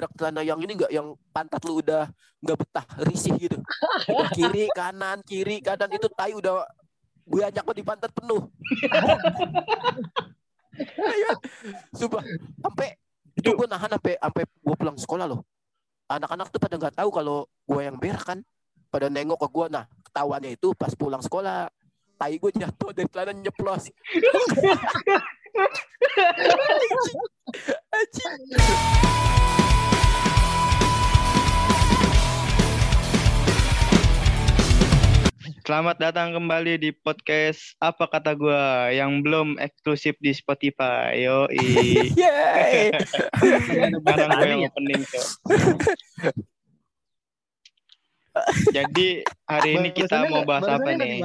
berak celana yang ini enggak yang pantat lu udah nggak betah risih gitu. Udah kiri kanan kiri kanan itu tai udah banyak banget di pantat penuh. Ayo, sumpah sampai itu gue nahan sampai sampai gue pulang sekolah loh. Anak-anak tuh pada nggak tahu kalau gue yang berak kan. Pada nengok ke gue nah ketahuannya itu pas pulang sekolah tai gue jatuh dari celana nyeplos. Selamat datang kembali di podcast Apa Kata Gua yang belum eksklusif di Spotify. Yo, Yeay. sekarang gue yang ya? opening Cok. Jadi hari ini kita mau bahas apa nih?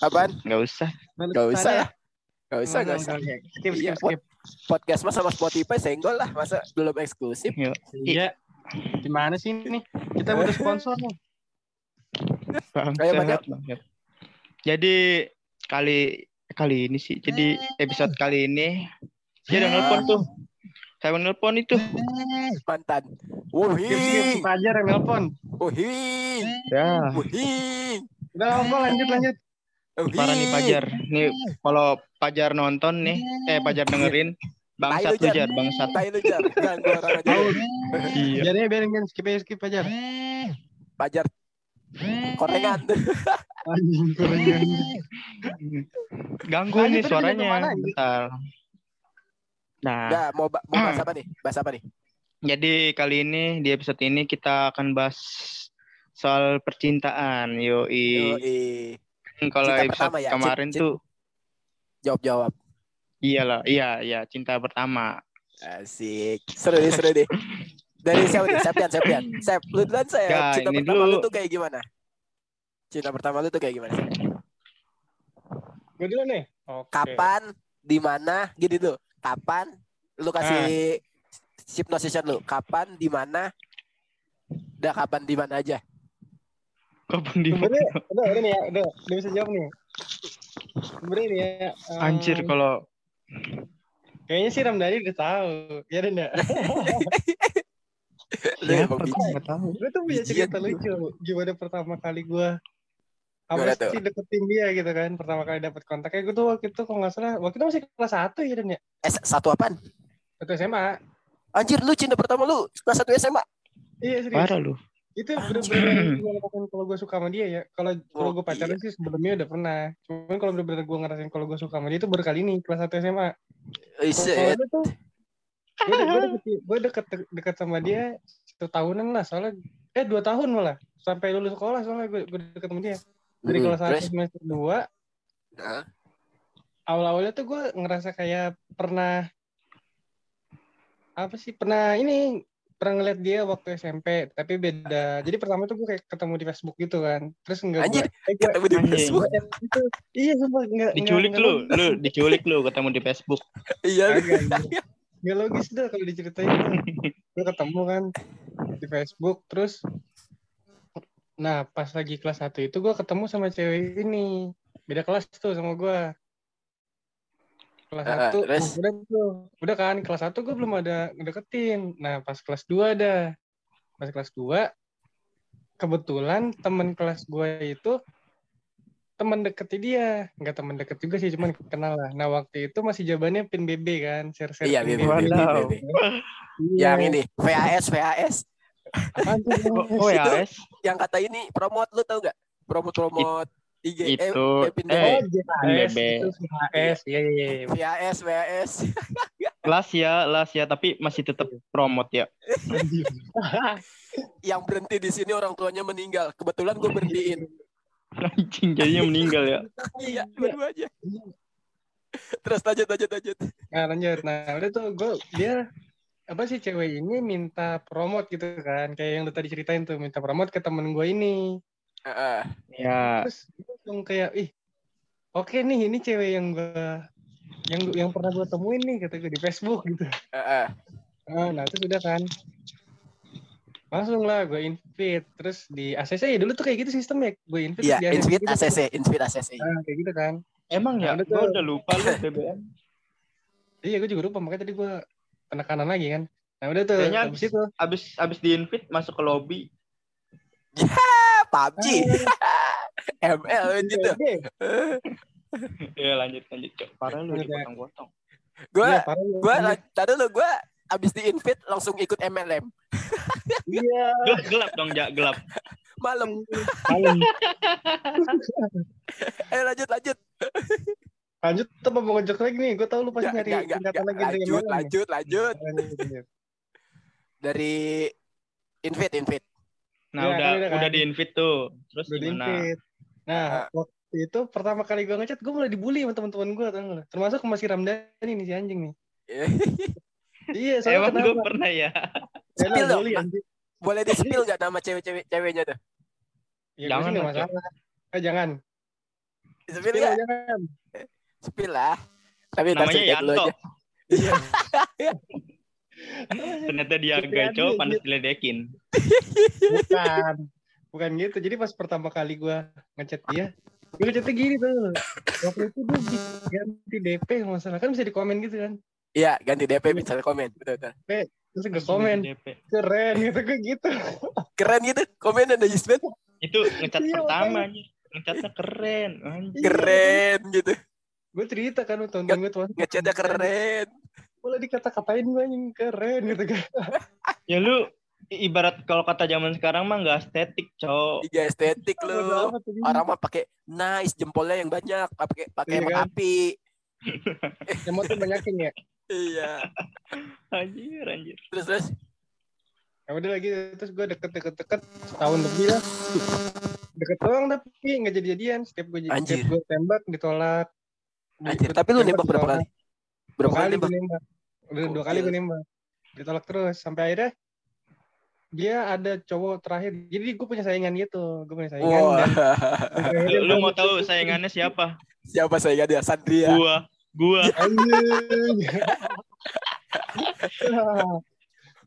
Apaan? Nggak usah. Gak usah lah. Gak usah, gak usah. Skip, Iya, skip, skip. Podcast mas sama Spotify senggol lah. Masa belum eksklusif? Yo, Iya. Gimana sih ini? Kita butuh sponsor nih. Kayak banyak. banget. Jadi kali kali ini sih. Jadi episode kali ini dia udah nelpon tuh. Saya nelpon itu. Skip, skip. Wuhi. Fajar yang nelpon. Wuhi. Ya, Wuhi. Udah, ngomong lanjut, lanjut. Wuhi. parah nih Pajar. Nih kalau Pajar nonton nih, eh Pajar dengerin, bangsat lu, Jar. Bangsat. Tai lu jar. Ganggu orang aja. Iya. Biarin. Skip aja, skip aja. Pajar. Korengan. Anjing, kurang Ganggu nih suaranya. Bentar. Nah, Udah, mau, ba- mau bahas apa nih? Bahas apa nih? jadi kali ini di episode ini kita akan bahas soal percintaan. Yoi. Yoi. Kalau Cinta episode pertama ya, kemarin cin- tuh Jawab-jawab. iyalah, iya iya cinta pertama. Asik. Seru deh, seru deh. Dari siapa nih? Septian, Septian. Sep, lu duluan saya. Ya, Cinta pertama dulu. lu tuh kayak gimana? Cinta pertama lu tuh kayak gimana? Gue dulu nih. Kapan, di mana, gini tuh. Kapan lu kasih hypnosis lu? Kapan, di mana? Udah kapan, di mana aja? Kapan di Sebenarnya, udah, udah nih ya. Udah, udah bisa jawab nih. Sebenarnya nih ya. em, Anjir kalau Kayaknya sih Ramdhani udah tahu. Ya dan ya. Lu ya, biji. nggak tahu. Gue tuh punya Bijian. cerita lucu. Gimana pertama kali gue apa sih deketin dia gitu kan. Pertama kali dapet kontaknya gue tuh waktu itu kalau nggak salah. Waktu itu masih kelas 1 ya dan ya. Eh, satu apaan? Satu SMA. Anjir, lu cinta pertama lu kelas satu SMA. Iya serius. Parah lu. Itu bener-bener gue ngerasain kalau gue suka sama dia ya. Kalau kalau Oh, gue pacaran sih sebelumnya udah pernah. Cuman kalau bener-bener gue ngerasain kalau gue suka sama dia itu baru kali ini kelas 1 SMA. Kalau set. itu gue deket, gue deket deket sama dia satu tahunan lah soalnya eh dua tahun malah sampai lulus sekolah soalnya gue, gue deket sama dia dari Hmm, kelas satu semester dua Nah, awal-awalnya tuh gue ngerasa kayak pernah apa sih pernah ini pernah ngeliat dia waktu SMP tapi beda jadi pertama tuh gue kayak ketemu di Facebook gitu kan terus enggak Anjir, gue eh, gue ketemu di Anjing. Facebook. itu iya sumpah enggak Diculik lu, lu diculik lu ketemu di Facebook. Iya. Nggak logis dah kalau diceritain gue ketemu kan di Facebook terus nah pas lagi kelas 1 itu gue ketemu sama cewek ini. Beda kelas tuh sama gue kelas Ah, 1 terus? udah tuh. Udah kan kelas 1 gue belum ada ngedeketin. Nah pas kelas 2 ada pas kelas 2 kebetulan temen kelas gue itu teman deketnya dia nggak teman deket juga sih cuman kenal lah nah waktu itu masih jawabannya pin BB kan share share Iya, pin BB, BB. BB. Yang ini, VAS, VAS. Oh ya, Yang kata ini promote lu tau gak? Promote-promote IG. Eh, itu eh, pin BB. JHS, iya iya iya. VAS, VAS. las ya, las ya, tapi masih tetap promote ya. Yang berhenti di sini orang tuanya meninggal. Kebetulan gue berhentiin. Anjing jadinya meninggal ya. iya, dua aja. Terus lanjut, lanjut, lanjut. Nah lanjut, nah udah tuh gue dia apa sih cewek ini minta promote gitu kan, kayak yang lu tadi ceritain tuh minta promote ke temen gue ini. Heeh. Ya, Terus gue langsung kayak ih oke nih ini cewek yang gue yang yang pernah gue temuin nih kata gue di Facebook gitu. Heeh. Ah, nah terus udah kan langsung lah gue invite terus di ACC ya dulu tuh kayak gitu sistemnya gue invite Iya, di ACC Invite gitu. ACC, Invite ACC. Ah, kayak gitu kan emang ya, Nah, udah gue tuh. udah lupa lu BBM. Iya, gue juga lupa makanya tadi gue penekanan lagi kan. Nah udah tuh, Kayaknya habis itu. Abis abis di invite masuk ke lobby. Ah, PUBG. ML gitu. Ya lanjut lanjut cok. Parah lu dipotong-potong. Gua Iya, lu. gua tadi dulu gua abis di invite langsung ikut MLM. Iya. Gelap, gelap dong ja gelap. Malam. Malam. Eh lanjut lanjut. Lanjut tuh mau ngejok lagi nih. Gue tau lu pasti nyari nggak. lagi dari Lanjut lanjut lanjut. Lanjut, lanjut. Dari invite invite. Nah Iya, udah kan udah kan. udah di invite tuh. Terus Udah gimana? di-invite. Nah, waktu itu pertama kali gue ngechat, gue mulai dibully sama teman-teman gue, tau? Termasuk sama si Ramdhani nih, si anjing nih. Iya, soalnya Emang gue pernah ya. Ya, Spill dong. Boleh di spill nggak nama cewek-cewek ceweknya tuh? Ya, Jangan lah, masalah. Eh, jangan. Spill Spill nggak? jangan. Spill lah. Tapi Namanya Yanto. aja. Ternyata dia gak cowok panas diledekin. Bukan. Bukan gitu. Jadi pas pertama kali gue ngechat dia, gue ngechatnya gini tuh. Waktu itu gue ganti DP masalah. Kan bisa di komen gitu kan. Iya, ganti DP misalnya komen. Betul, betul. Terus gue komen, keren gitu gue gitu. Keren gitu. Komen ada Yusman. Itu ngecat Iya, pertama. Ngecatnya keren. anjir. Keren gitu. Gue cerita kan tonton gue tuh. Ngechatnya keren. Boleh dikata-katain gue anjing keren gitu kan. Ya lu ibarat kalau kata zaman sekarang mah nggak estetik, cowok. Tiga estetik lu. Orang mah pakai nice jempolnya yang banyak, pakai pakai Iya kan? api. Yang mau tuh banyakin ya. Iya. Anjir, anjir. Terus terus. Ya udah lagi terus gue deket-deket-deket setahun lebih lah. Deket doang tapi nggak jadi-jadian. Setiap gue setiap gue tembak ditolak. Anjir, tapi lu nembak berapa kali? Berapa Dua kali gue nembak. Udah dua kali gue nembak. Ditolak terus sampai akhirnya dia ada cowok terakhir. Jadi gue punya saingan gitu. Gue punya saingan. Wah. dan Lu, mau tahu saingannya siapa? Siapa saingannya? Sandria. Gua. Gua. Anjing.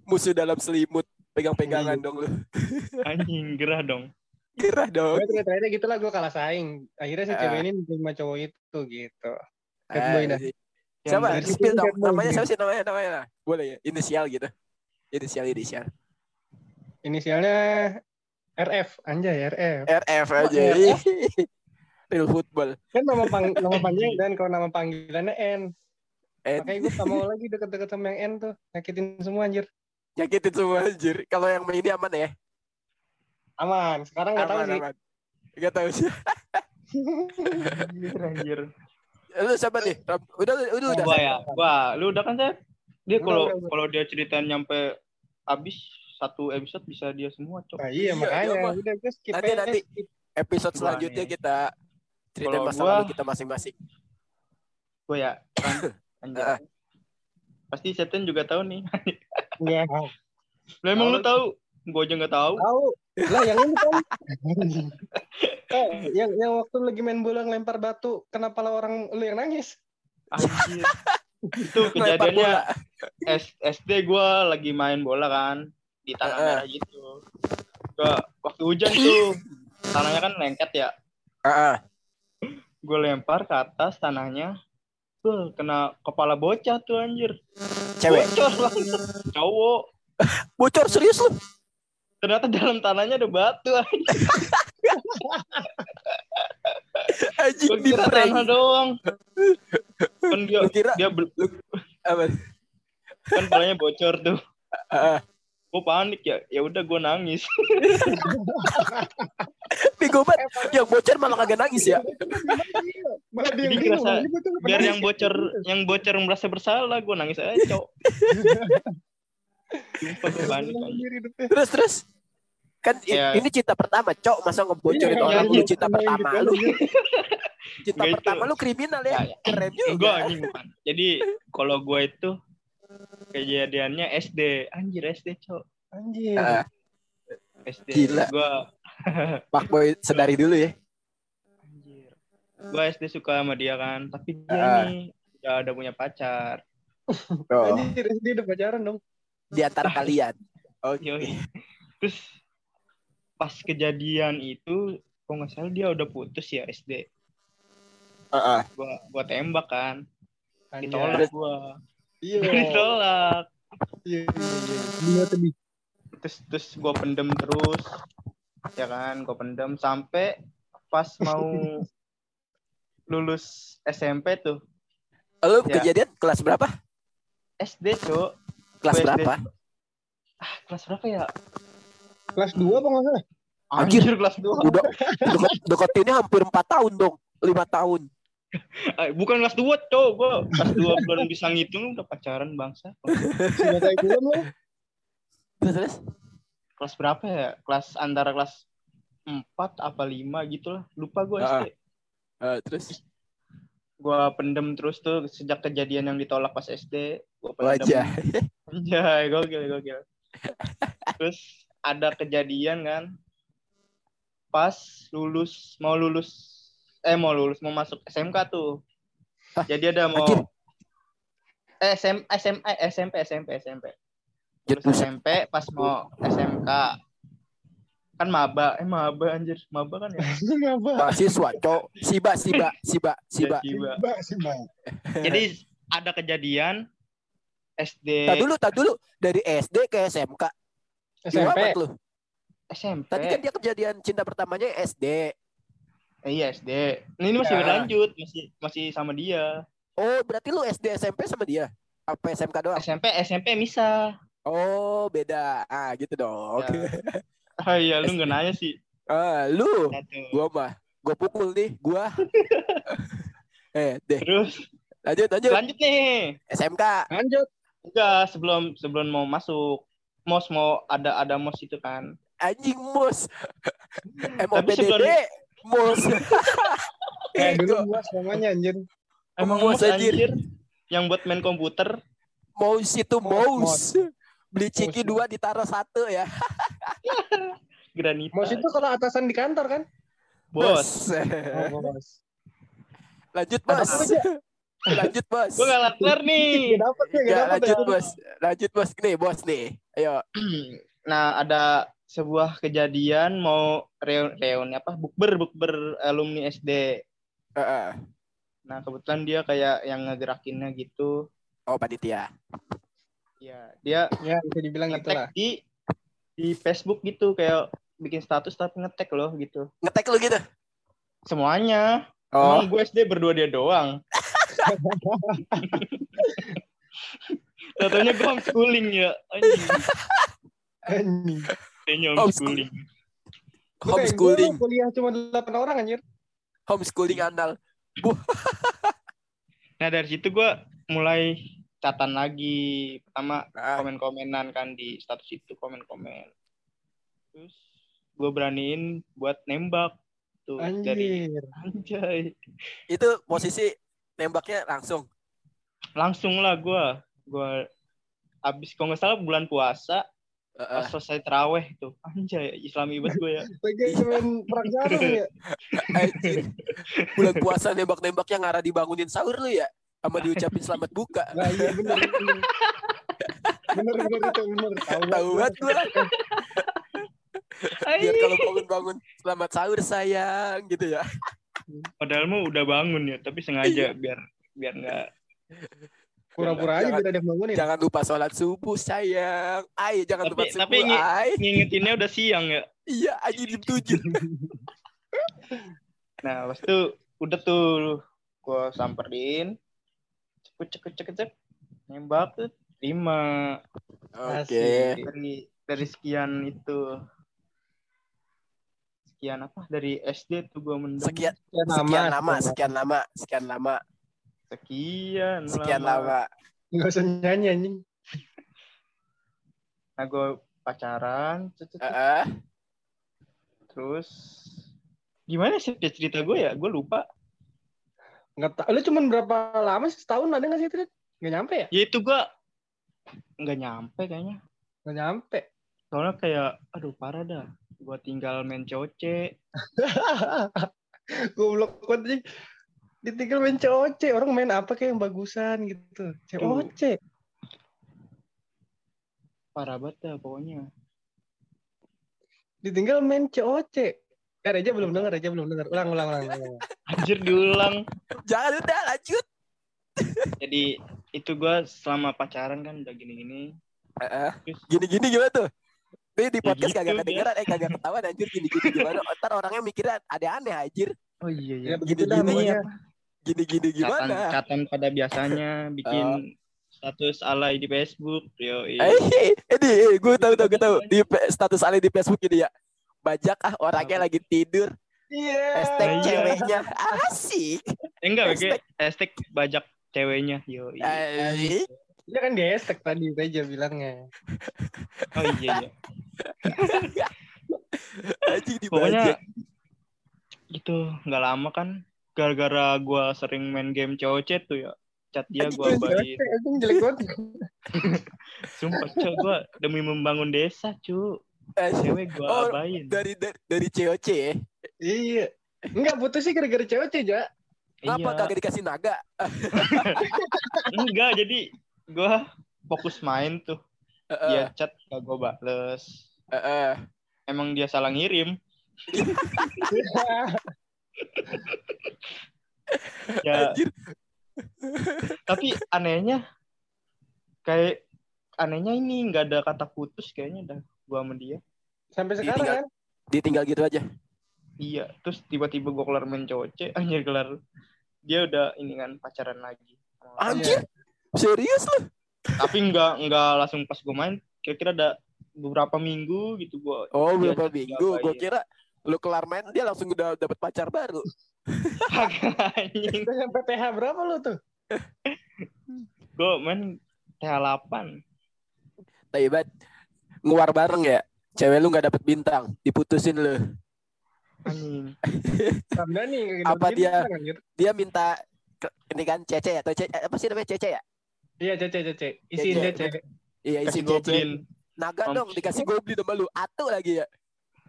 Musuh dalam selimut. Pegang-pegangan Iya. dong lu. Anjing, gerah dong. Gerah dong. Gue terakhir gitu lah gue kalah saing. Akhirnya si Ah. cewek ini nerima cowok itu gitu. Cat boy dah. Anjir. Siapa? Spill dong. Namanya siapa sih namanya? Namanya. Boleh ya? Inisial gitu. Inisial inisial. Inisialnya RF, anjay RF. RF aja. RF. Real football. Kan nama pang nama panjang dan kalau nama panggilannya N. Eh, Makanya gue gak mau lagi deket-deket sama yang N tuh. Nyakitin semua anjir. nyakitin semua anjir. Kalau yang ini aman ya? Aman. Sekarang gak tahu Aman, sih. aman. Gak tahu sih. Anjir, anjir. Lu siapa nih? Udah, udah, udah. Gua ya. Gua, lu udah kan, Sep? Dia kalau kalau dia ceritain nyampe habis satu episode bisa dia semua, cok. Nah, Iya, iya, makanya. mah. Udah gue skip Nanti, aja. nanti. Episode selanjutnya nih. kita ceritain Kalau masa gua- lalu kita masing-masing. Gua ya. Kan. Pasti Septen juga tahu nih. Iya. Lah emang lu Tahu. Gua aja nggak tahu. Tahu. Lah yang ini kan. eh, yang yang waktu lagi main bola ngelempar batu, kenapa lah orang lu yang nangis? Anjir. Itu kejadiannya. S- SD gua lagi main bola kan di tanah merah gitu. Gua waktu hujan tuh tanahnya kan lengket ya. Ah, ah. Gue lempar ke atas tanahnya. Tuh, kena kepala bocah tuh anjir. Cewek. Bocor langsung. Cowok. Bocor serius lu? Ternyata dalam tanahnya ada batu anjir. Anjing di kira prank. tanah doang. Kan dia Lu kira dia bel- apa? kan palanya bocor tuh. Gue panik ya. Ya udah gue nangis. Bego banget. Yang bocor malah kagak nangis ya. Jadi kerasa- Biar yang bocor yang bocor merasa bersalah, gue nangis aja, cok. Terus terus. Kan Ya. ini cinta pertama, Cok. Masa ngebocorin Iya, orang iya, lu cinta iya, pertama gitu lu. Cinta itu. pertama lu kriminal ya. Ya, ya. Keren juga. Enggak anjing bukan. Jadi kalau gue itu kejadiannya SD, anjir SD, cok. Anjir. Ah, SD. Gila. Gue Pak Boy sedari dulu ya. anjir. Gue SD suka sama dia kan, tapi dia Ah. nih udah ada punya pacar. Oh, Anjir, dia udah pacaran dong. di antara kalian. Oke. Yoi. Terus pas kejadian itu, kok nggak salah dia udah putus ya SD. Ah, ah. Gua gua tembak kan, ditolak gua. Iya. Ditolak. Iya, iya, iya. Tadi? terus terus gue pendem terus ya kan gue pendem sampai pas mau lulus SMP tuh Lu Ya. kejadian kelas berapa? SD cok Kelas SD. berapa? ah kelas berapa ya Kelas 2 apa nggak salah? Anjir. anjir kelas 2 Udah deket, deketinnya hampir 4 tahun dong. 5 tahun. Eh, bukan kelas 2 cok gue kelas 2 belum bisa ngitung udah pacaran bangsa Sudah kayak. Terus terus. kelas berapa ya kelas antara kelas 4 apa 5 gitu lah lupa gue Ah. SD Eh, terus gue pendem terus tuh sejak kejadian yang ditolak pas SD gue pendem wajah. Anjay, gokil, gokil. Terus ada kejadian kan, pas lulus, mau lulus, eh mau lulus, mau masuk SMK tuh. Hah? Jadi ada mau, Anjir. eh SM, SM, eh, SMP, SMP, SMP. Lulus. SMP, pas mau SMK. Kan maba, eh maba anjir, maba kan ya? Ngapa? Mahasiswa, cok. Siba, siba, siba, siba. Sih, Mbak. Jadi ada kejadian SD, Tak dulu, tak dulu. Dari SD ke SMK. SMP. Lu? SMP. Tadi kan dia kejadian cinta pertamanya SD. Eh, iya SD. Ini, ini masih Ya. berlanjut, masih masih sama dia. Oh, berarti lu SD SMP sama dia? Apa SMK doang? SMP SMP misah. Oh, beda. Ah, gitu dong. Ya. Ah iya lu nggak nanya sih. Ah, lu. Satu. Gua mah. Gua pukul nih, gua. eh, deh. Terus Lanjut, lanjut. lanjut nih. SMK. Lanjut. Enggak sebelum sebelum mau masuk mos mau ada ada mos itu kan. Anjing mus. Tapi MOPDD. sebelum- Mus. Kayak dulu buas namanya anjir. Emang Mos, mos anjir. anjir. Yang buat main komputer. Mouse itu mouse. Beli ciki Mouse. dua ditaruh satu ya. Granita. Mos itu kalau atasan di kantor kan? bos. Oh, bos. Lanjut bos. Lanjut bos. Gue gak kelar nih. Gak dapet gak dapet. lanjut bos. Lanjut bos nih bos nih. Ayo. Nah ada sebuah kejadian mau reuni, reuni apa bukber bukber alumni SD. Heeh. Nah kebetulan dia kayak yang ngegerakinnya gitu. Oh panitia. Ya dia Ya bisa dibilang gitu lah. ngetek di di Facebook gitu kayak bikin status tapi ngetek loh gitu. Ngetek lu gitu. Semuanya. Oh. Emang gue SD berdua dia doang. Katanya gue homeschooling ya. Anjing. Anjing. Kayaknya Homeschooling. homeschooling. Gua kuliah cuma 8 orang anjir. Homeschooling anal. Nah dari situ gue mulai catatan lagi. Pertama Ah, komen-komenan kan di status itu komen-komen. Terus gue beraniin buat nembak tuh dari Anjir. anjay. itu posisi nembaknya langsung. Langsung lah gue. Gue abis kalau nggak salah bulan puasa Heeh. pas selesai teraweh tuh anjay islami banget gue ya Lagi main perang sarung ya. Bulan puasa nembak-nembaknya ngarah dibangunin sahur lu ya. Sama diucapin selamat buka. Nah iya bener. Bener bener, bener itu bener. Tahu Tahu banget gua. Biar kalau bangun-bangun selamat sahur sayang gitu ya. padahal mah udah bangun ya tapi sengaja biar biar nggak Pura-pura aja Jangan- biar ada bangunin. Jangan lupa sholat subuh sayang. Ay, jangan lupa Tapi- subuh. tapi ay. ngingetinnya udah siang ya Iya, aja jam tujuh. nah pas itu udah tuh gue samperin cepet cepet cepet cepet nembak tuh terima Oke. dari dari sekian itu sekian apa dari SD tuh gue mendem Sekian Sekian sekian lama, sekian sekian lama, sekian lama, sekian sekian lama. Nggak usah nyanyi anjing. nah gue pacaran cet, cet, cet. Heeh. terus gimana sih cerita gue ya gue lupa Nggak tahu. Lu cuman berapa lama sih? Setahun ada nggak sih itu? Nggak nyampe ya? ya itu gue nggak nyampe kayaknya Nggak nyampe. soalnya kayak aduh parah dah gue tinggal main coce Goblok banget anjing. Ditinggal main COC. Orang main apa kayak yang bagusan gitu. COC. parah banget dah pokoknya Ditinggal main COC. Eh, Reja belum dengar, Reja belum dengar. Ulang, ulang, ulang. ulang. anjir diulang Jangan udah lanjut. jadi itu gua selama pacaran kan udah gini-gini. Heeh. Terus Gini-gini gimana tuh? Ini di Ya podcast gitu, kagak kedengeran, eh kagak ketahuan anjir gini-gini gimana. Ntar orangnya mikirnya ada aneh anjir. oh iya Ya iya. begitu dah Gini-gini pokoknya. Gini-gini Katan, gimana? katan pada biasanya bikin status alay di Facebook. Yo, iya. Eh, ini, gue tahu tahu gue tahu di status Ale di Facebook ini ya. Bajak ah orangnya lagi tidur. Iya. Hashtag Iya. ceweknya asik. Eh, enggak, hashtag. hashtag, hashtag bajak ceweknya. Yo, iya. Asik. Dia kan di hashtag tadi Reja bilangnya. Oh iya iya. Anjing Pokoknya dibajak. itu nggak lama kan gara-gara gua sering main game COC tuh ya. Chat dia abain. Anjing jelek banget. Sumpah, Cok, gua demi membangun desa, cu. Asik. Cewek gua Oh, abain. Dari dari, dari COC ya. Iya. Enggak putus sih gara-gara cewek ja. Kenapa Iya. kagak dikasih naga? Enggak, jadi gua fokus main tuh. Heeh. Dia chat gak gua bales. Heeh. Emang dia salah ngirim. Ya, Anjir. tapi anehnya kayak anehnya ini nggak ada kata putus kayaknya dah gua sama dia. Sampai sekarang Ditinggal. kan. Ditinggal gitu aja. Iya, terus tiba-tiba gua kelar main COC, anjir kelar. Dia udah ini kan pacaran lagi. Anjir. Serius lu? Tapi nggak nggak langsung pas gua main, kira-kira ada beberapa minggu gitu gua. Oh, beberapa minggu. gua kira lu kelar main dia langsung udah dapet pacar baru. Anjing. Sampai TH berapa lu tuh? Gua main TH8. Tapi banget. Nguar bareng ya. Cewek lu gak dapet bintang. Diputusin lu. Anjing. Gitu. Apa dia? Kan. Dia minta ini kan Cece ya? Atau Cece, apa sih namanya Cece ya? Iya, Cece, Cece. Isiin Cece. Cece. Iya isi Kasih Cece. goblin. Naga dong dikasih goblin sama lu. Atu lagi ya.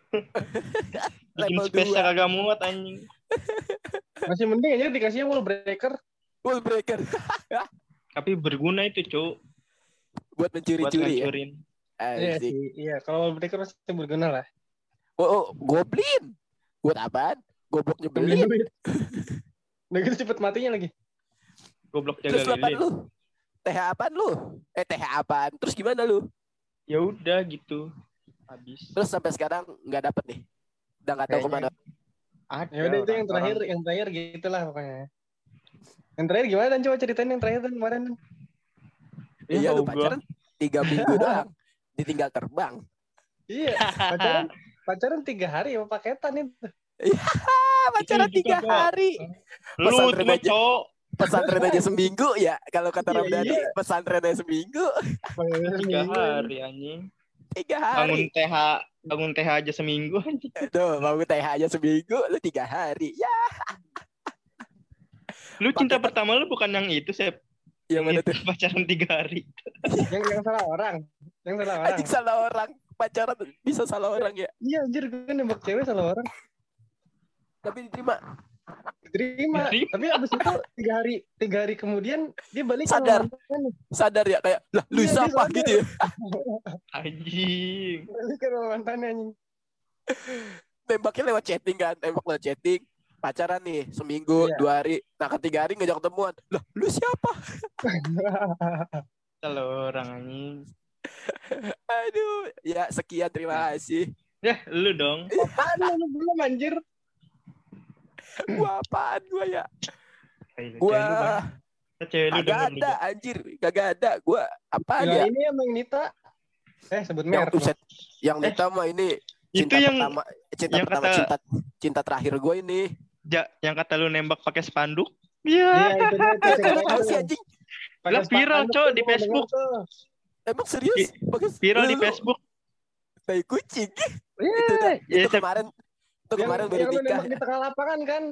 Bikin Level space-nya 2. kagak muat anjing. Masih mending aja dikasihnya wall breaker. Wall breaker. Tapi berguna itu, Cuk. Buat Buat mencuri-curi ya. Iya. Iya, kalau wall breaker masih berguna lah. Oh, oh, goblin. Buat apaan? Goblok Beli nyebelin. Udah gitu cepet matinya lagi. Goblok Terus jaga apaan lilin. lu? TH apaan lu? Eh TH apaan? Terus gimana lu? Ya udah gitu. Habis. Terus sampai sekarang nggak dapet nih. Udah nggak tahu ke mana. Ada Ya udah itu yang orang- terakhir, yang terakhir gitulah pokoknya. Yang terakhir gimana dan coba ceritain yang terakhir dan kemarin. Ya, Iya lu pacaran tiga minggu doang. Ditinggal terbang. Iya, pacaran pacaran tiga hari apa paketan itu. Ah, pacaran juga, tiga Pak. hari. Lu Pesantren tuh, aja. Cok. Pesantren aja seminggu ya. Kalau kata Iya, Ramdhani, iya. pesantren aja seminggu. Tiga hari anjing. Tiga Bangun hari. TH, bangun TH aja seminggu. Tuh, mau TH aja seminggu, lu tiga hari. Ya, Lu cinta Pakai- pertama lu bukan yang itu, Sep. yang mana tuh? pacaran tiga hari. yang yang salah orang. Yang salah orang. Anjing salah orang. Pacaran bisa salah orang ya. Iya anjir gue nembak cewek salah orang. Tapi diterima. Diterima. Diterima. Tapi abis itu tiga hari tiga hari kemudian dia balik Sadar. Sadar ya kayak, lah lu Iya, siapa gitu ya. Anjing. Balik sama mantannya anjing. Nembaknya lewat chatting kan. Nembak lewat chatting. Pacaran nih seminggu, Iya. dua hari. Nah ketiga hari ngajak ketemuan. Lah lu siapa? Kalau orang anjing. Aduh. Ya sekian terima kasih. Ya, lu dong. Apaan lu belum anjir? Gua apaan gua ya? Gua kagak ada anjir. Kagak ada. Gua apaan Yang ya? ini emang Nita. Eh sebut Yang merek. Yang Eh, Nita mah ini Itu cinta yang pertama cinta yang pertama kata- cinta cinta terakhir gue ini. ja, yang kata lu nembak pakai spanduk. Iya Iya. itu Eh, tuh. sih anjing? Lah, viral, Cok, di gua Facebook. Emang serius? Bagus. Viral di Facebook. Tai kucing. Iya. itu dah. Ya, itu Sep. kemarin itu Yang, kemarin baru yang nikah. nembak di tengah lapangan kan?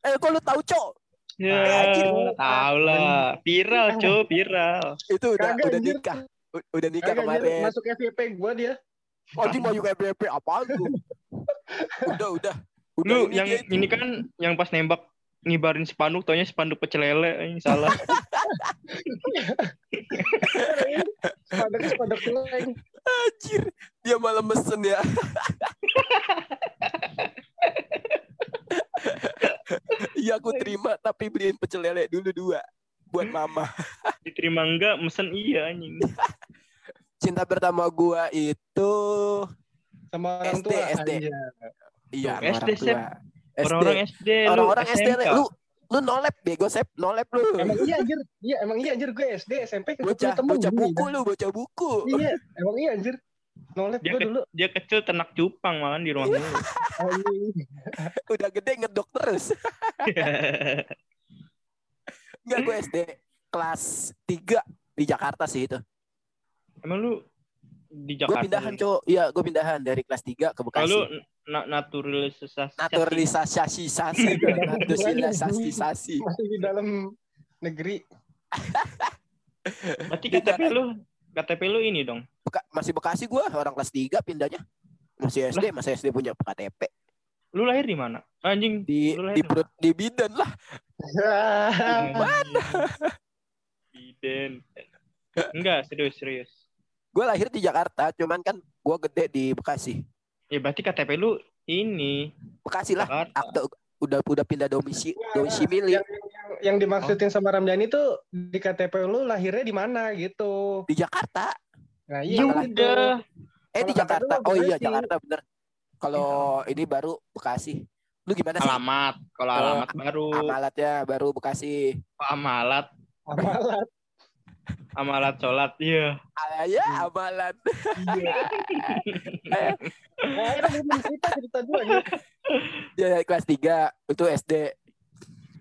Eh kok lu tahu, Cok? Ya, anjir. tahu lah. Viral, Cok, viral. Itu udah Kagak, udah anjir. nikah. Udah nikah Kagak, anjir, kemarin. Masuk FYP gua dia. Oh, dia mau juga FBP apaan tuh? udah, udah. Udah Lu ini yang ini kan yang pas nembak ngibarin spanduk taunya spanduk pecel lele ini salah. Anjir, dia malah mesen ya. Iya aku terima tapi beliin pecel lele dulu dua. buat mama. Diterima enggak, mesen iya anjing. Cinta pertama gua itu Sama orang SD, tua. SD. anjir. iya SD, orang tua. SD. Orang-orang SD, lu Orang-orang SD lu lu nolep bego sep nolep lu. Emang iya anjir. Iya, emang iya anjir gue SD, SMP bocah temen. bocah buku lu bocah buku. Iya, emang iya anjir. Nolep Dia gue ke- dulu. Dia kecil ternak cupang makan di rumah lu. Anjing. Udah gede ngedok terus. Enggak gue SD kelas 3 di Jakarta sih itu. Emang lu di Gue Jakarta? pindahan, Cok. Iya, gue pindahan dari kelas 3 ke Bekasi. Kalau na naturalisasi. naturalisasi sasi naturalisasi Masih di dalam negeri. Berarti KTP lu KTP lu ini dong. Beka- masih Bekasi gua orang kelas 3 pindahnya masih SD masih SD punya KTP Lu lahir di mana? Anjing. di di perut di bidan lah Biden. Enggak, serius, serius. Gue lahir di Jakarta cuman kan gua gede di Bekasi. Ya berarti KTP lu ini Bekasi lah. Akte udah udah pindah domisi domisili yang, yang, yang dimaksudin sama Ramdhani tuh di KTP lu lahirnya di mana gitu. di Jakarta? Nah, Ya iya gitu. udah. eh di Jakarta. oh iya. Jakarta bener. Kalau ini baru Bekasi. Lu gimana sih? Alamat. Kalau Oh, alamat baru. Amalatnya baru Bekasi. Oh, amalat, Amalat. Amalat sholat. Iya. ah, ya amalan Iya. Nah, cerita cerita dua dia kelas 3 itu SD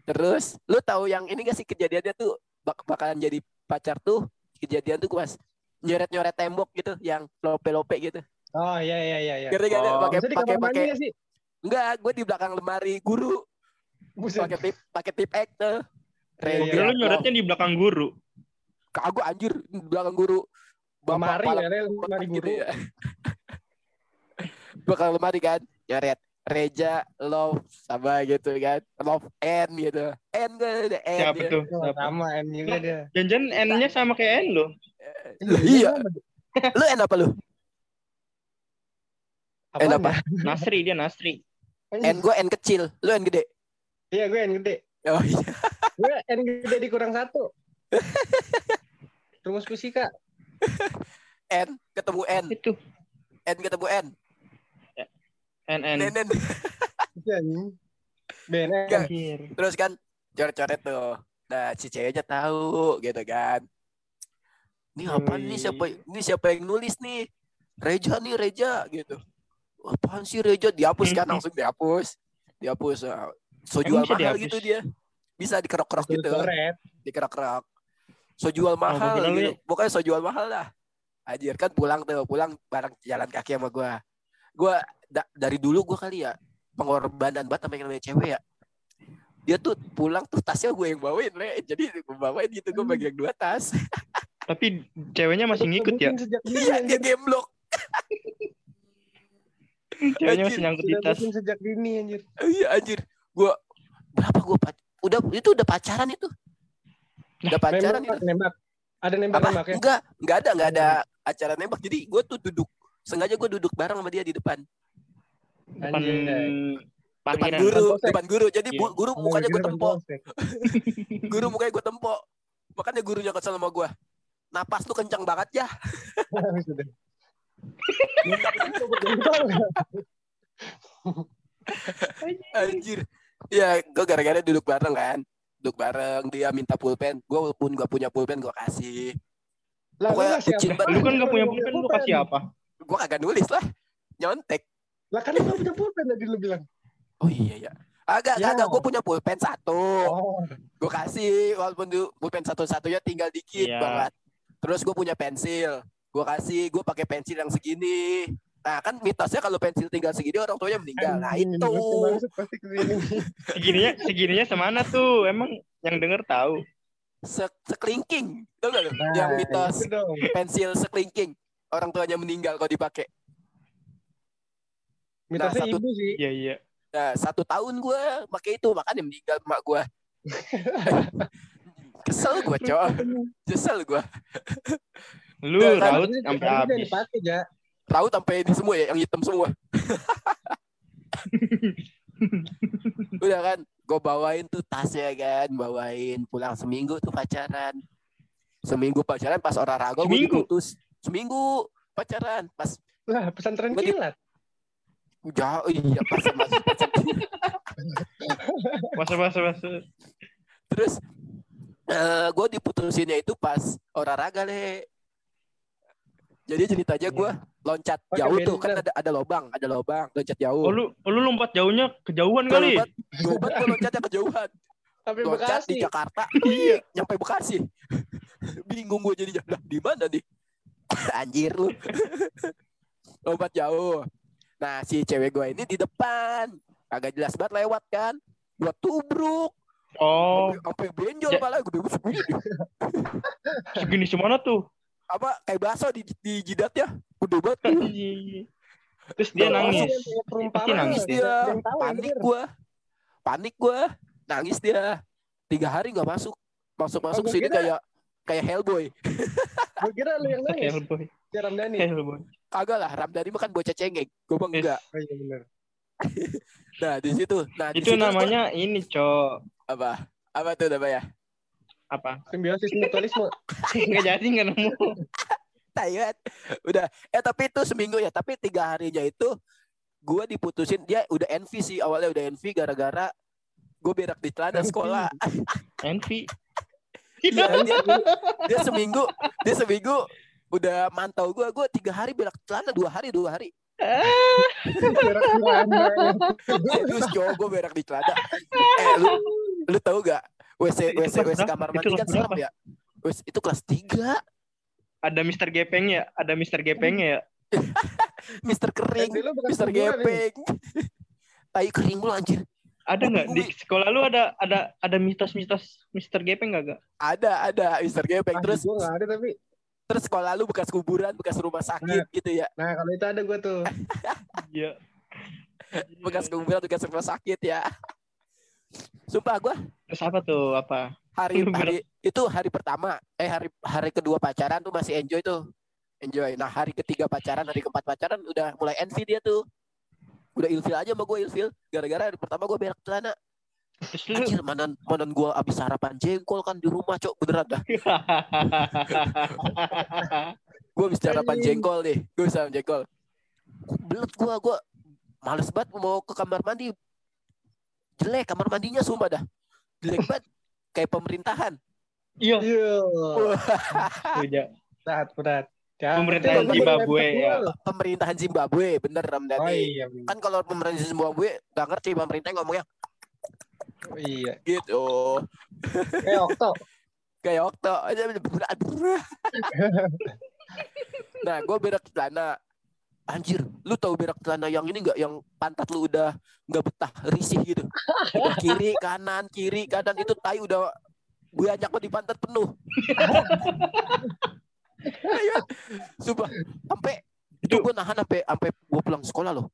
terus lu tahu yang ini gak sih kejadiannya tuh bak bakalan jadi pacar tuh kejadian tuh pas nyoret nyoret tembok gitu yang lope lope gitu Oh iya iya iya iya. ngerti gak? Oh. pakai pakai pakai enggak gue di belakang lemari guru pakai tip pakai tip X tuh Iya, Gua iya. kira lu nyoretnya di belakang guru. Kagak anjir di belakang guru Lemari pala- ya, lemari gitu guru. ya. belakang lemari kan nyoret Reja love sama gitu kan love N gitu N gue ada N Siapa ya. tuh? Oh, sama N juga dia. Jangan N-nya sama kayak N lo. Iya. lu N apa lu N apa? Nasri dia Nasri. N gue N kecil, lu N gede. Iya gue N gede. Oh iya. Gue N gede dikurang satu. Rumus fisika. N ketemu N, Itu N ketemu N. N N. N, N. Terus kan coret-coret tuh. Nah, si ceweknya tahu gitu kan. Ini apa nih siapa ini siapa yang nulis nih? Reja nih Reja gitu. Apaan sih Reja? Dihapus kan langsung dihapus. Dihapus. ah. So jual mahal dihapus? gitu dia. Bisa dikerok-kerok gitu. Dikerok-kerok. So jual mahal lu gitu. ya- Pokoknya so jual mahal lah. Anjir kan pulang tuh, pulang bareng jalan kaki sama gua. Gua da- dari dulu gua kali ya pengorbanan banget sama yang namanya cewek ya. Dia tuh pulang tuh tasnya gue yang bawain, Le. Jadi gue bawain gitu, gue bagi yang dua tas. Tapi ceweknya masih ngikut ya. Mungkin Sejak dini Iya, dia anjir. gemblok. Ceweknya Anjir, masih nyangkut di tas. sejak dini anjir. Iya anjir. Gua berapa gua pac- udah itu udah pacaran itu. Udah pacaran Nembak, itu. nembak. Ada nembak Apa? nembak ya? Enggak, enggak ada, enggak ada acara nembak. Jadi gue tuh duduk sengaja gue duduk bareng sama dia di depan. Depan depan guru, polsek. depan guru. Jadi Iya. bu- guru mukanya gue polsek. guru mukanya gue tempok. Makanya gurunya kesel sama gue. Napas lu kencang banget ya. Anjir. Ya, gue gara-gara duduk bareng kan. Duduk bareng, dia minta pulpen. Gue pun gak punya pulpen, gue kasih. Lah, lu Pokoknya apa? banget. Lu kan gak punya pulpen, lu kasih apa? Gue kagak nulis lah. Nyontek. Lah kan lu gak punya pulpen tadi lu bilang. Oh iya ya. Agak, Ya. agak. Gue punya pulpen satu. Oh, Gue kasih, walaupun du, pulpen satu-satunya tinggal dikit Iya. banget. Terus gue punya pensil. Gue kasih, gue pakai pensil yang segini. Nah kan mitosnya kalau pensil tinggal segini orang tuanya meninggal. Nah itu. Segininya, segininya semana tuh. Emang yang denger tahu. Se sekelingking. Tahu gak lu? Nah, yang mitos itu dong. pensil sekelingking. Orang tuanya meninggal kalau dipakai. Mitosnya satu- ibu sih. Iya, iya. Nah, satu tahun gue pakai itu makanya meninggal emak gue. Kesel gue cowok. Kesel gue. Lu Ya, kan, raut sampai habis. dipakai, Ja. Raut sampai ini semua ya, yang hitam semua. Udah kan, gue bawain tuh tasnya kan bawain pulang seminggu tuh pacaran seminggu pacaran pas olahraga gue Seminggu? diputus seminggu pacaran pas Lah, pesantren Gua kilat. jauh iya pas Masa masa masa. terus eh gue diputusinnya itu pas olahraga le jadi ceritanya gue loncat Pakai jauh tuh kan ada ada lobang ada lobang loncat jauh. Oh lu oh, lu lompat jauhnya kejauhan Gua kali. lompat lompat gue loncatnya kejauhan. Tapi loncat di Bekasi. Jakarta. Iya. nyampe Bekasi. Bingung gue jadinya lah di mana nih? Anjir lu. Lompat jauh. Nah si cewek gue ini di depan. Agak jelas banget lewat kan. Gua tubruk. Oh, sampai sampai benjol Ja- malah gede segini. Segini semana tuh? Apa kayak bakso di, di jidatnya gede banget Anjing. Terus dia Nggak nangis. Kayak perumpamaan. Pasti nangis dia panik gua panik gua nangis dia tiga hari nggak masuk masuk masuk gua sini kira- kayak kayak Hellboy Gue kira lu yang nangis. Hellboy. Si Ramdhani. Hellboy. kagak lah Ramdhani mah kan bocah cengeng gua bang Yes. enggak Oh iya bener. nah di situ nah di Itu gua- namanya ini, Cok. apa apa tuh namanya Apa? Simbiosis mutualisme. Enggak jadi enggak nemu. Taiwan udah. Eh tapi itu seminggu ya. Tapi tiga harinya itu gua diputusin. Dia udah envy sih. Awalnya udah envy gara-gara gue berak di celana sekolah. Envy. Iya, dia, dia seminggu dia seminggu udah mantau gue gue tiga hari berak celana. Dua hari dua hari. Berak celana. serius cowok gue berak di celana. Eh lu lu tahu gak wc Itu wc wc kamar Itu mandi kelas kan serem berapa? ya Wes, itu kelas tiga Ada Mister Gepeng ya? Ada Mister Gepeng ya? Mister kering Mister gepeng tai kering lu anjir Ada nggak di sekolah lu ada ada ada mitos-mitos Mister Gepeng nggak gak? ada ada Mister gepeng terus Gue gak ada tapi. terus sekolah lu bekas kuburan bekas rumah sakit gitu ya Nah kalau itu ada gue tuh. Iya. bekas kuburan bekas rumah sakit ya sumpah gue Terus apa tuh? Apa? hari hari itu hari pertama. Eh hari hari kedua pacaran tuh masih enjoy tuh. Enjoy. Nah hari ketiga pacaran hari keempat pacaran udah mulai envy dia tuh. Udah ilfil aja sama gue ilfil. Gara-gara hari pertama gue berak celana. Anjir mana mana gue abis sarapan jengkol kan di rumah cok. Beneran dah. Gue abis sarapan jengkol nih gue sarapan jengkol. Belet gue gue males banget mau ke kamar mandi jelek kamar mandinya sumpah dah jelek banget kayak pemerintahan Iya. Iya. Berat, berat. Pemerintahan Zimbabwe, ya. pemerintahan Zimbabwe bener Ramdhani Oh iya. bener. kan kalau pemerintahan Zimbabwe gak ngerti pemerintah ngomongnya Oh, iya. gitu Kayak Okto. kayak Okto aja nah gue berak celana anjir lu tahu berak celana yang ini nggak? Yang pantat lu udah nggak betah risih gitu. Udah kiri kanan kiri kanan itu tai udah banyak banget di pantat penuh. Ayo, sumpah sampai itu Itu- gue nahan sampai sampai gue pulang sekolah loh.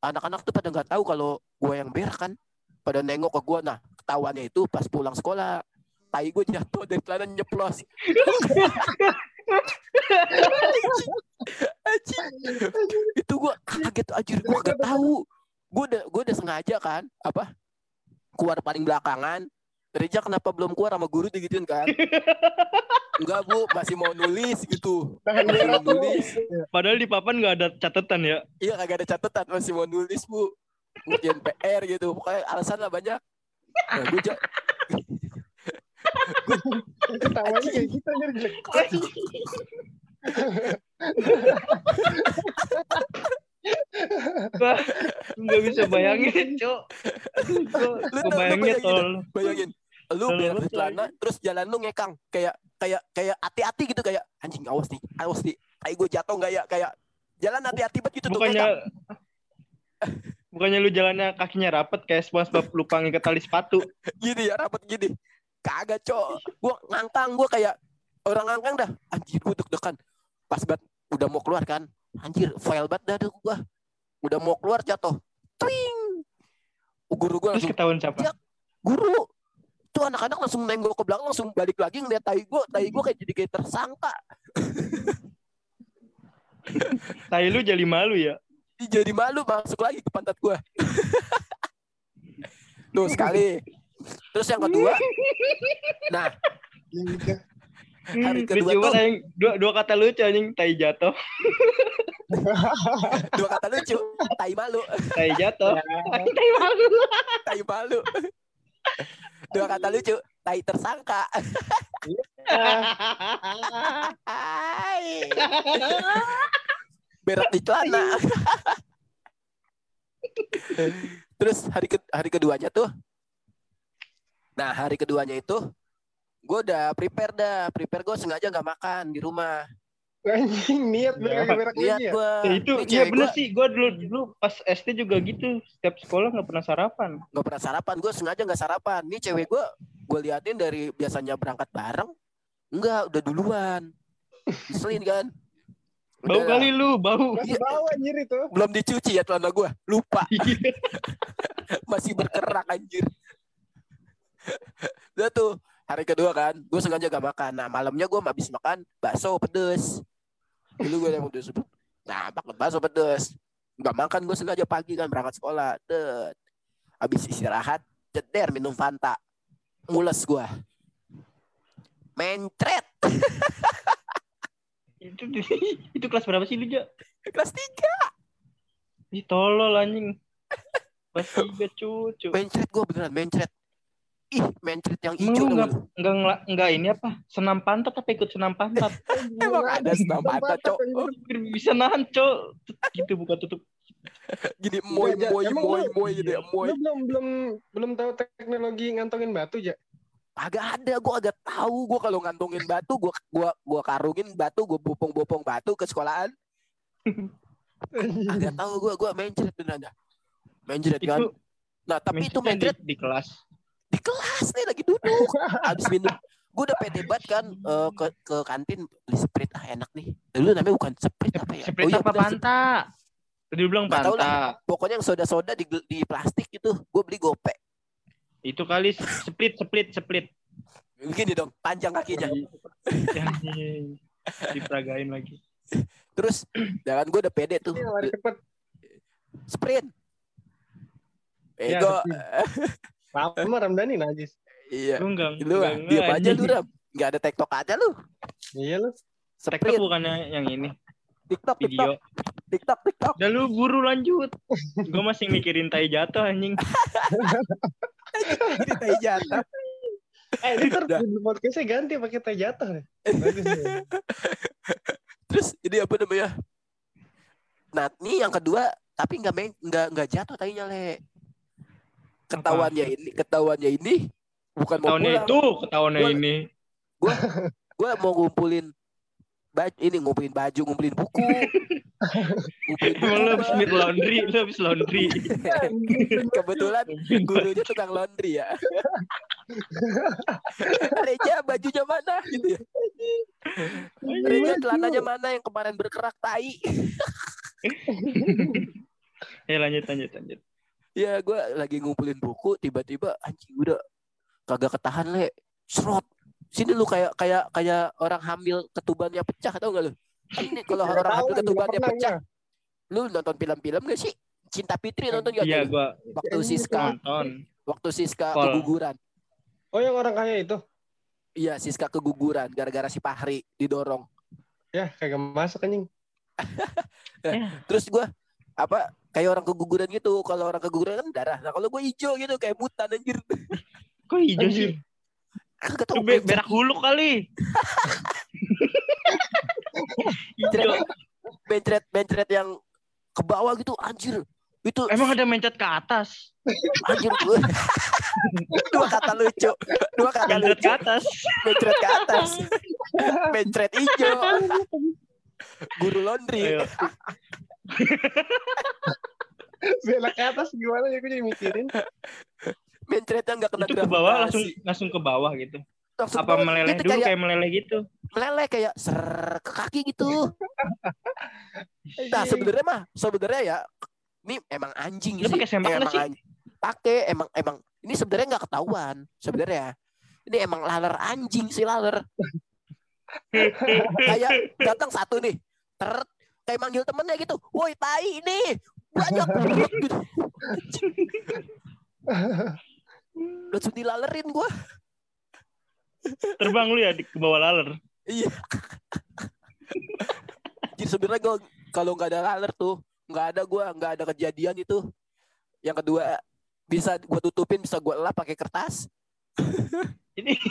Anak-anak tuh pada nggak tahu kalau gue yang berak kan. Pada nengok ke gue nah ketahuannya itu pas pulang sekolah tai gue jatuh dari celana nyeplos Anjing. itu gue kaget anjir. Gue gak tahu. gue udah gue udah sengaja kan apa keluar paling belakangan. Reja kenapa belum keluar sama guru digituin kan? Enggak bu. Masih mau nulis gitu. Masih mau nulis. Padahal di papan nggak ada catatan ya. iya kagak ada catatan. Masih mau nulis bu. Ngerjain PR gitu. Pokoknya alasan lah banyak. Nah, gue Ketawanya kayak gitu anjir jelek. Nggak bisa bayangin, Cok. Lu bayangin tol. bayangin lu di celana terus jalan lu ngekang kayak kayak kayak hati-hati gitu kayak anjing awas nih awas nih kayak gue jatuh nggak ya kayak jalan hati-hati banget gitu tuh Bukannya ngekang. bukannya lu jalannya kakinya rapet kayak SpongeBob lupa ngikat tali sepatu. gini ya rapat gini kagak cok. Gue ngangkang gue kayak orang ngangkang dah. Anjir gue deg-degan. Pas banget udah mau keluar kan. Anjir file banget dah gue udah mau keluar jatuh. Twing. Guru gue langsung ketahuan siapa? Ya. guru. Tuh anak-anak langsung nengok ke belakang langsung balik lagi ngeliat tai gue tai gue kayak jadi kayak tersangka. Tai lu jadi malu ya. Jadi malu masuk lagi ke pantat gue Tuh sekali. Terus yang kedua, nah Hari Hmm, kedua lucu tuh- anjing. dua dua kata lucu anjing tai jatuh dua kata lucu, tai malu, tai jatuh tai malu tai malu. Dua kata lucu, tai tersangka. Hai. Berak di celana. Terus hari ke hari keduanya tuh. Nah, hari keduanya itu gue udah prepare dah, prepare gue sengaja nggak makan di rumah. Anjing niat Ya, berak-berak Lihat lagi ya. gue. Ya, itu iya bener sih gue dulu dulu pas SD juga gitu setiap sekolah nggak pernah sarapan Gak pernah sarapan, gue sengaja nggak sarapan. Nih cewek gue, gue liatin dari biasanya berangkat bareng, enggak udah duluan. Diselin kan. bau Udah, kali lu bau Masih bawa anjir itu. Belum dicuci ya celana gue, lupa. Masih berkerak anjir. Udah tuh, hari kedua kan, gue sengaja gak makan. Nah malamnya gue habis makan bakso pedes. Dulu gue yang pedes. Nah makan bakso pedes. Gak makan gue sengaja pagi kan berangkat sekolah. Det. Habis istirahat, jeder minum Fanta. Mules gue. Mencret. itu itu kelas berapa sih lu ja Kelas 3. Ih, tolol anjing kelas tiga cucu Mencret gue beneran, mencret. Ih, mencret yang hijau. lu tau nggak lu. nggak ngela- nggak ini apa senam pantat apa ikut senam pantat Emang ada senam pantat, Cok. Bisa nahan cok gitu buka tutup Gini, moy, moy, moy, moy ya, moy. Lu belum belum belum tahu teknologi ngantongin batu ya? Agak ada, gue agak tahu. Gue kalau ngantongin batu, gue gua, gua karungin batu, gue bopong-bopong batu ke sekolahan. Agak tahu gue, gue mencret beneran dah. Mencret kan. itu Nah, tapi itu mencret di, di kelas di kelas nih lagi duduk. Abis minum. Gue udah pede banget kan eh, ke ke kantin beli sprite ah enak nih. Dulu namanya bukan sprite apa ya? Sprite iya, apa panta tadi bilang panta Pokoknya yang soda-soda di, di plastik itu, gue beli gope. itu kali split split split Begini dong, panjang kakinya. Diperagain lagi Terus, jangan gue udah pede tuh. Iya. Sprint. Ego. Lama Ramdhani najis. Iya. lu enggak Lu diam aja lu Ram. Gak ada TikTok aja lu. Iya lu. TikTok bukannya yang ini TikTok, TikTok, video TikTok, TikTok. udah lu buru lanjut gue masih mikirin tai jatuh anjing Ini tai jatah. Eh, ntar Udah. di podcastnya ganti pakai teh jatuh nih. Bagus nih. Terus ini apa namanya? Nah, ini yang kedua tapi nggak main nggak nggak jatuh tainya le. Ketahuannya ini, ketahuannya ini bukan mau tahunnya pulang. itu ketahuannya Gua- ini Gue mau ngumpulin baju ini ngumpulin baju, ngumpulin buku. ngumpulin emang lu habis laundry lu habis laundry Kebetulan gurunya tukang laundry ya. Reja bajunya mana gitu ya. Reja celananya mana yang kemarin berkerak tai. ya lanjut lanjut lanjut Ya gue lagi ngumpulin buku tiba-tiba anjing udah kagak ketahan le. Serot. Sini lu kayak kayak kayak orang hamil ketubannya pecah tau gak lu? Ini kalau orang hamil ketubannya pecah, gua. lu nonton film-film gak sih? Cinta Fitri nonton gak? iya gua Waktu Siska, nonton waktu Siska Pol. keguguran. Oh yang orang kaya itu? Iya, Siska keguguran gara-gara si Fahri didorong. Ya kagak masuk anjing. Terus gua apa kayak orang keguguran gitu. Kalau orang keguguran kan darah. Nah, kalau gua hijau gitu kayak mutan anjir. kok hijau sih Kagak be- berak hulu kali hijau Bencret bencret yang ke bawah gitu anjir. Itu emang ada mencet ke atas anjir gua. Dua kata lucu. Dua kata mencet lucu. ke atas Bencret ke atas. Bencret hijau. Guru laundry. Belok ke atas gimana ya gue jadi mikirin. Bencretnya nggak kena itu ke bawah langsung gravitasi. langsung ke bawah gitu Langsung apa bawah. meleleh Itu dulu kayak kayak meleleh gitu meleleh kayak ser ke kaki gitu. Nah sebenarnya mah sebenarnya ya ini emang anjing Lu sih. pakai sempak emang sih? anjing. Pakai emang emang ini sebenarnya nggak ketahuan sebenarnya. Ini emang laler anjing sih laler. kayak datang satu nih, ter kayak manggil temennya gitu. Woi tai nih banyak gitu. langsung dilalerin gue. Terbang lu ya di ke bawah laler. Iya. Jadi sebenarnya gue kalau nggak ada laler tuh nggak ada gue nggak ada kejadian itu. Yang kedua bisa gue tutupin bisa gue elap pakai kertas. Ini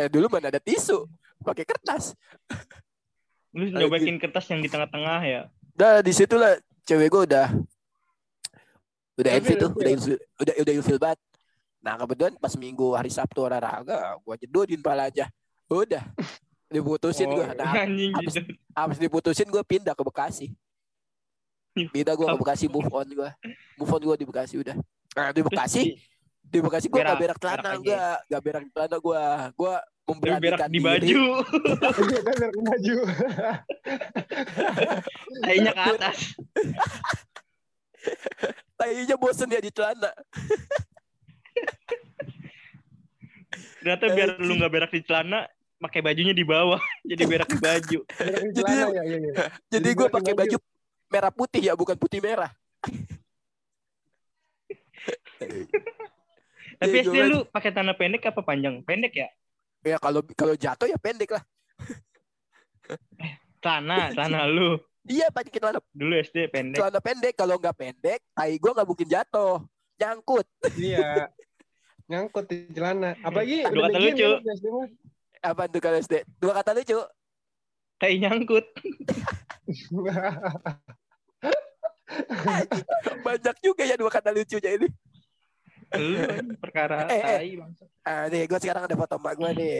Eh dulu mana ada tisu pakai kertas. Lu nyobain kertas yang di tengah-tengah ya. Udah di situ lah cewek gue udah udah ilfil tuh, udah ilfil, udah udah ilfil banget. Nah kebetulan pas minggu hari Sabtu olahraga, gue jedodin pala aja. Udah diputusin Oh, gue. Nah, gitu. abis diputusin gue pindah ke Bekasi. Pindah gue ke Bekasi move on gue. Move on gue di Bekasi udah. Nah di Bekasi, di- di Bekasi gue gak berak celana gue, gak berak celana gue. Gue Lu berak memberanikan di baju, kan biar baju. tainya ke atas. Tainya bosen ya di celana. Ternyata biar lu nggak berak di celana, pakai bajunya di bawah, jadi berak di baju. Di Jadi- celana ya, iya iya. Jadi Jadi gue berak di pakai baju. baju merah putih ya, bukan putih merah. Tapi Iya, SD lu pakai tanah pendek apa panjang? Pendek ya? Ya kalau kalau jatuh ya pendek lah. Celana, celana lu. Iya pakai celana, Dulu SD pendek. celana pendek. Kalau nggak pendek, tai gue nggak mungkin jatuh, nyangkut. Iya. Nyangkut di celana. Apalagi Dua udah kata lucu. Apa tuh kalau SD? Dua kata lucu. Tai nyangkut. Banyak juga ya dua kata lucunya ini. Lu perkara Eh, eh. tai bangsa. Ah, nih gue sekarang ada foto emak gue nih.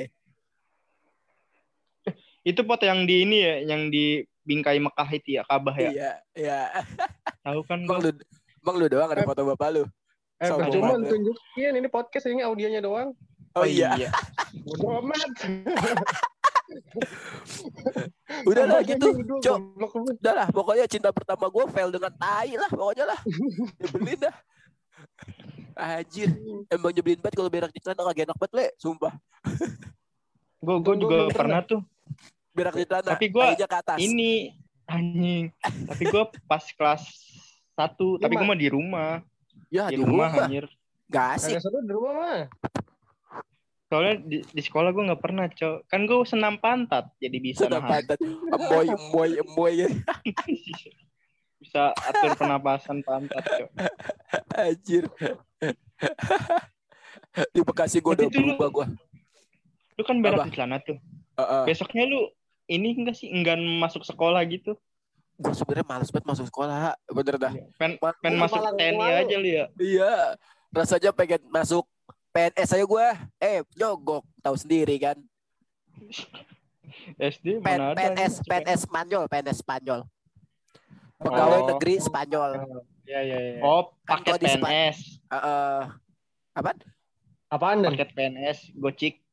Itu foto yang di ini ya, yang di bingkai Mekah itu ya, Kabah ya. Iya, iya. Tahu kan Bang lu, bang lu doang ada foto bapak lu. Eh, Sombong percuma banget. tunjukin ini podcast ini audionya doang. Oh, iya. Bodoh amat. Udah lah gitu. Cok. Udah lah, pokoknya cinta pertama gue fail dengan tai lah, pokoknya lah. Nyebelin dah. Anjir, emang nyebelin banget kalau berak di celana kagak enak banget, Le. Sumpah. Gue gue Gua juga pernah tuh. Berak di celana, Tapi gua tainya ke atas. Ini anjing. Tapi gue pas kelas satu, tapi gue mah di rumah. ya, Di rumah anjir. Gak asik. Seru di rumah mah. Soalnya di, di sekolah gue nggak pernah, Cok. Kan gue senam pantat, jadi bisa Sudah nahan. pantat. Emboy, emboy, emboy. bisa atur pernapasan pantat, Cok. Anjir. di Bekasi gue udah berubah gue. Lu kan berak Apa? di celana tuh. Besoknya lu ini enggak sih enggan masuk sekolah gitu? gue sebenarnya males banget masuk sekolah. Bener dah. Pen, Ma- pen Lu masuk TNI malu. aja lu ya. Iya. Rasanya pengen masuk PNS aja gue. Eh, nyogok. Tahu sendiri kan. SD Pen, mana ada. PNS, PNS Spanyol, PNS Spanyol. Pegawai Oh. negeri Spanyol. Iya iya iya. Oh, Kan paket Spa- PNS. Eh, apa? Apaan? Paket PNS, gocik.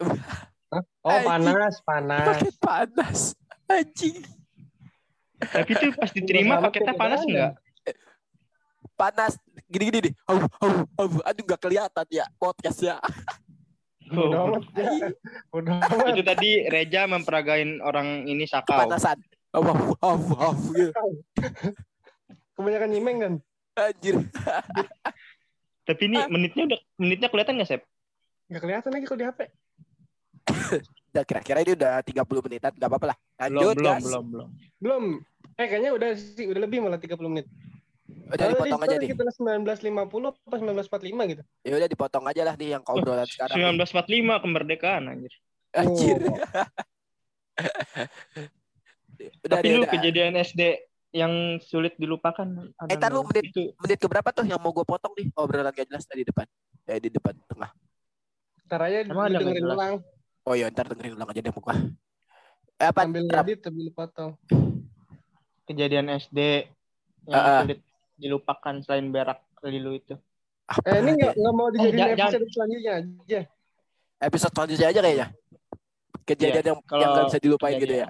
Oh Anjing. panas panas. Pakai panas. Anjing. Tapi tuh pas diterima paketnya panas enggak? Panas. Gini-gini nih. Aduh, aduh, aduh. Aduh, gak kelihatan ya podcastnya. Bodoh Oh, amat. ya. Amat. itu tadi Reja memperagain orang ini sakau. Kepanasan. Aduh, aduh, aduh. gitu. Kebanyakan nyimeng kan. Anjir. Tapi ini menitnya udah menitnya kelihatan nggak, Sep? Gak kelihatan lagi kalau di HP. Udah kira-kira ini udah 30 menitan. Gak apa-apa lah. Belum, Lanjut, belum, gas. belum, belum. Belum. Eh kayaknya udah sih udah lebih malah 30 menit. Udah dipotong aja nih. Kita 1950 apa 1945 gitu. Ya udah dipotong aja lah nih yang obrolan sekarang. nih. 1945 kemerdekaan anjir. Anjir. Oh. Udah, Tapi deh, lu udah. kejadian SD yang sulit dilupakan ada Eh, tar lu nggak? menit- itu menit keberapa tuh yang mau gue potong nih? Obrolan gak jelas tadi depan. Eh di depan tengah. Ntar aja Emang ada dengerin nggak jelas? ulang. Oh iya ntar dengerin ulang aja deh muka. Eh, apa? Sambil Rap. ngedit sambil potong. kejadian SD yang Ah, ah. sulit dilupakan selain berak lilu itu. Apa Eh ini nggak nggak mau dijadiin jangan- episode selanjutnya aja. episode selanjutnya aja kayaknya. Kejadian yang Iya, Kalau yang gak bisa dilupain gitu ya.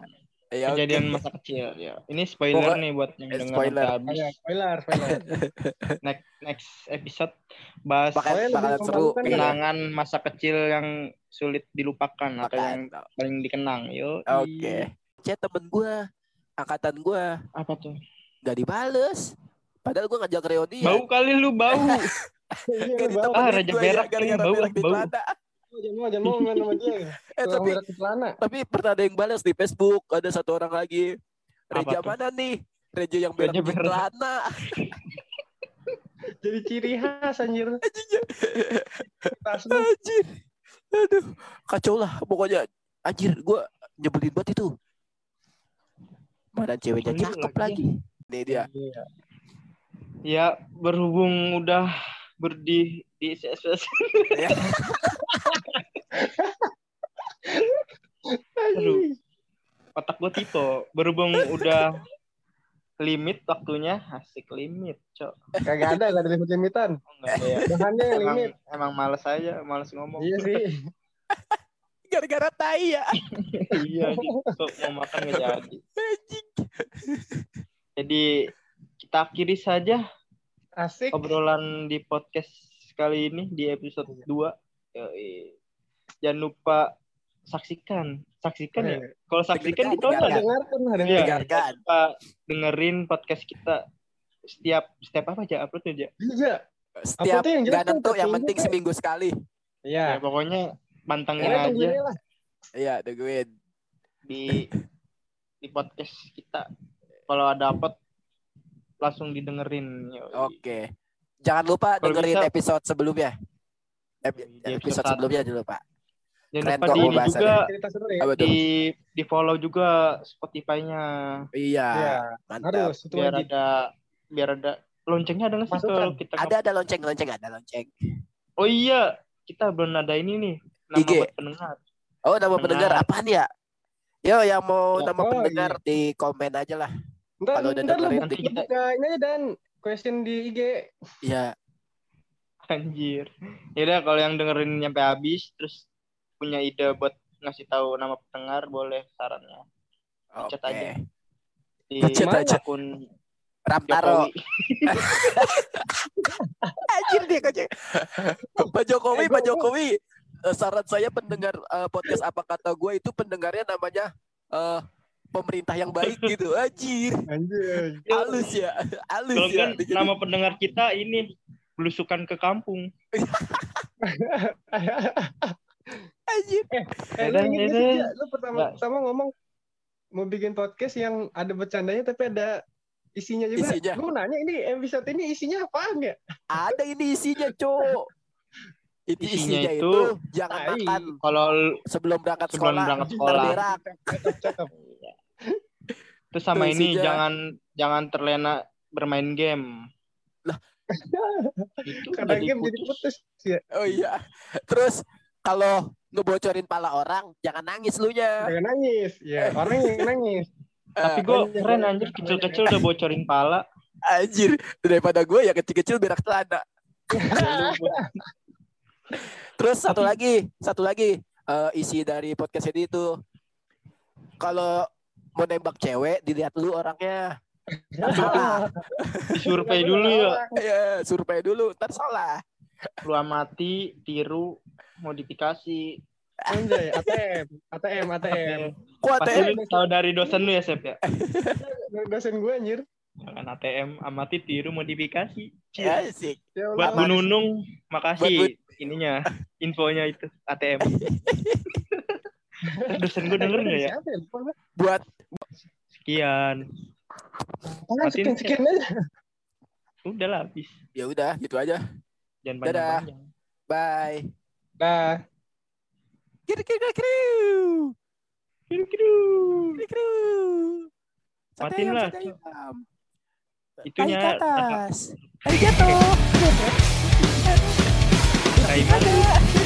Kejadian- Ya. Kejadian masa kecil ya. Ini spoiler Pokok- nih buat yang eh, dengar spoiler. habis. Ayo, spoiler, spoiler. Next next episode bahas Bakal- seru. kenangan masa kecil yang sulit dilupakan atau Makan. yang paling dikenang. Yo. Oke. Chat temen gue, angkatan gue Apa tuh? gak dibales. Padahal gue ngajak reuni. Bau kali lu bau. Iya, bau. Ah, Raja gua ya, Berak ini gara-gara bau, berak di bau. Jangan jangan mau main sama dia. Eh tapi tapi pernah ada yang balas di Facebook ada satu orang lagi. Reja Apa tuh? mana nih? Reja yang berak di celana. Jadi ciri khas anjir. Anjir. Aduh, kacau lah pokoknya. Anjir, gua nyebelin banget itu. Mana ceweknya cakep lagi. lagi. Nih dia. Iya. Ya, berhubung udah berdi di SSS. Ya. Aduh. Otak gue tipe. Berhubung udah limit waktunya, asik limit, cok. Kagak ada, kagak ada limit-limitan. Oh, enggak ada ya. Bahannya yang Emang, limit. emang males aja, males ngomong. Iya sih. Gara-gara tai ya. iya, kok mau makan nggak jadi. Jadi kita akhiri saja Asik. obrolan di podcast kali ini di episode 2. Yoi. Jangan lupa saksikan, saksikan ya. Kalau saksikan dengarkan. Dengarkan lah, Iya. dengarkan. Dengarkan. Lupa dengerin podcast kita setiap setiap apa aja upload aja. Iya. Setiap yang jelas gak tuh, nentu tiap yang penting seminggu sekali. Ya, Iya. pokoknya pantengin Pokoknya aja. Iya, tungguin. di di podcast kita. Kalau ada upload langsung didengerin. Yoi. Oke. Jangan lupa Kalau dengerin bisa- episode sebelumnya. Epi- Di episode episode sebelumnya jangan lupa. Jangan Keren lupa di ini juga Cerita seru ya. Di di follow juga Spotify-nya Iya, Iya. mantap. Harus itu biar wajib. ada biar ada loncengnya ada nggak sih kalau kita Ada ada lonceng, lonceng ada lonceng. oh iya kita belum ada ini nih nama IG. buat pendengar Oh, nama Benar. pendengar apaan ya? Yo, yang mau Ya, nama oh, pendengar di komen aja lah. Ntar, Kalau udah dengerin nanti kita- ini aja dan question di IG. Iya, anjir ya udah kalau yang dengerin nyampe habis terus punya ide buat ngasih tahu nama pendengar boleh sarannya oke. Chat aja. di Chat aja. akun. Jokowi Anjir dia kocek. Pak Jokowi, Pak Jokowi. Eh, saran saya pendengar eh, podcast apa kata gue itu pendengarnya namanya eh, pemerintah yang baik gitu. Anjir. Anjir. Halus ya. Halus kalau ya. kan nama pendengar kita ini belusukan ke kampung Anjir. eh, Yaudah, lu Ja? lu pertama pertama ngomong mau bikin podcast yang ada bercandanya tapi ada isinya juga. Isinya. Gue nanya ini episode ini isinya apaan ya? Ada ini isinya, Cok. Itu Isinya isinya, itu, itu, jangan tai. makan kalau sebelum berangkat Sebelum sekolah. berangkat sekolah. berak. Cakep, cakep. Terus sama Tuh, ini jangan jangan terlena bermain game Lah. itu Karena jadi game jadi putus. Ya. Oh iya. Terus kalau ngebocorin pala orang, jangan nangis lu nya. Jangan nangis. Ya, orang yang nangis. tapi Eh, gue banyak, keren anjir kecil-kecil udah bocorin pala anjir daripada gue ya kecil-kecil berak celana. Terus satu lagi, satu lagi eh, isi dari podcast ini itu kalau mau nembak cewek dilihat dulu orangnya. Ntar salah. disurvei dulu ya Ya, survei dulu, ntar salah. lu amati tiru modifikasi Anjay, ATM, ATM, ATM. Pasti ya. lu tahu dari dosen lu ya Sep ya Dosen gue anjir. jangan ATM amati tiru modifikasi Ya, asik. Ya buat Bu. Nunung makasih Buat ininya infonya itu ATM Dosen gue denger gak ya? ya? Buat sekian. Oh, sekian sekian aja. Udah lah habis. Ya udah, gitu aja. Jangan panjang-panjang. Bye. Dah. Kiri kiri kiri. Kiri kiri. Kiri kiri. Matiin lah. Itunya. Tarik atas. Tarik jatuh. Tarik jatuh.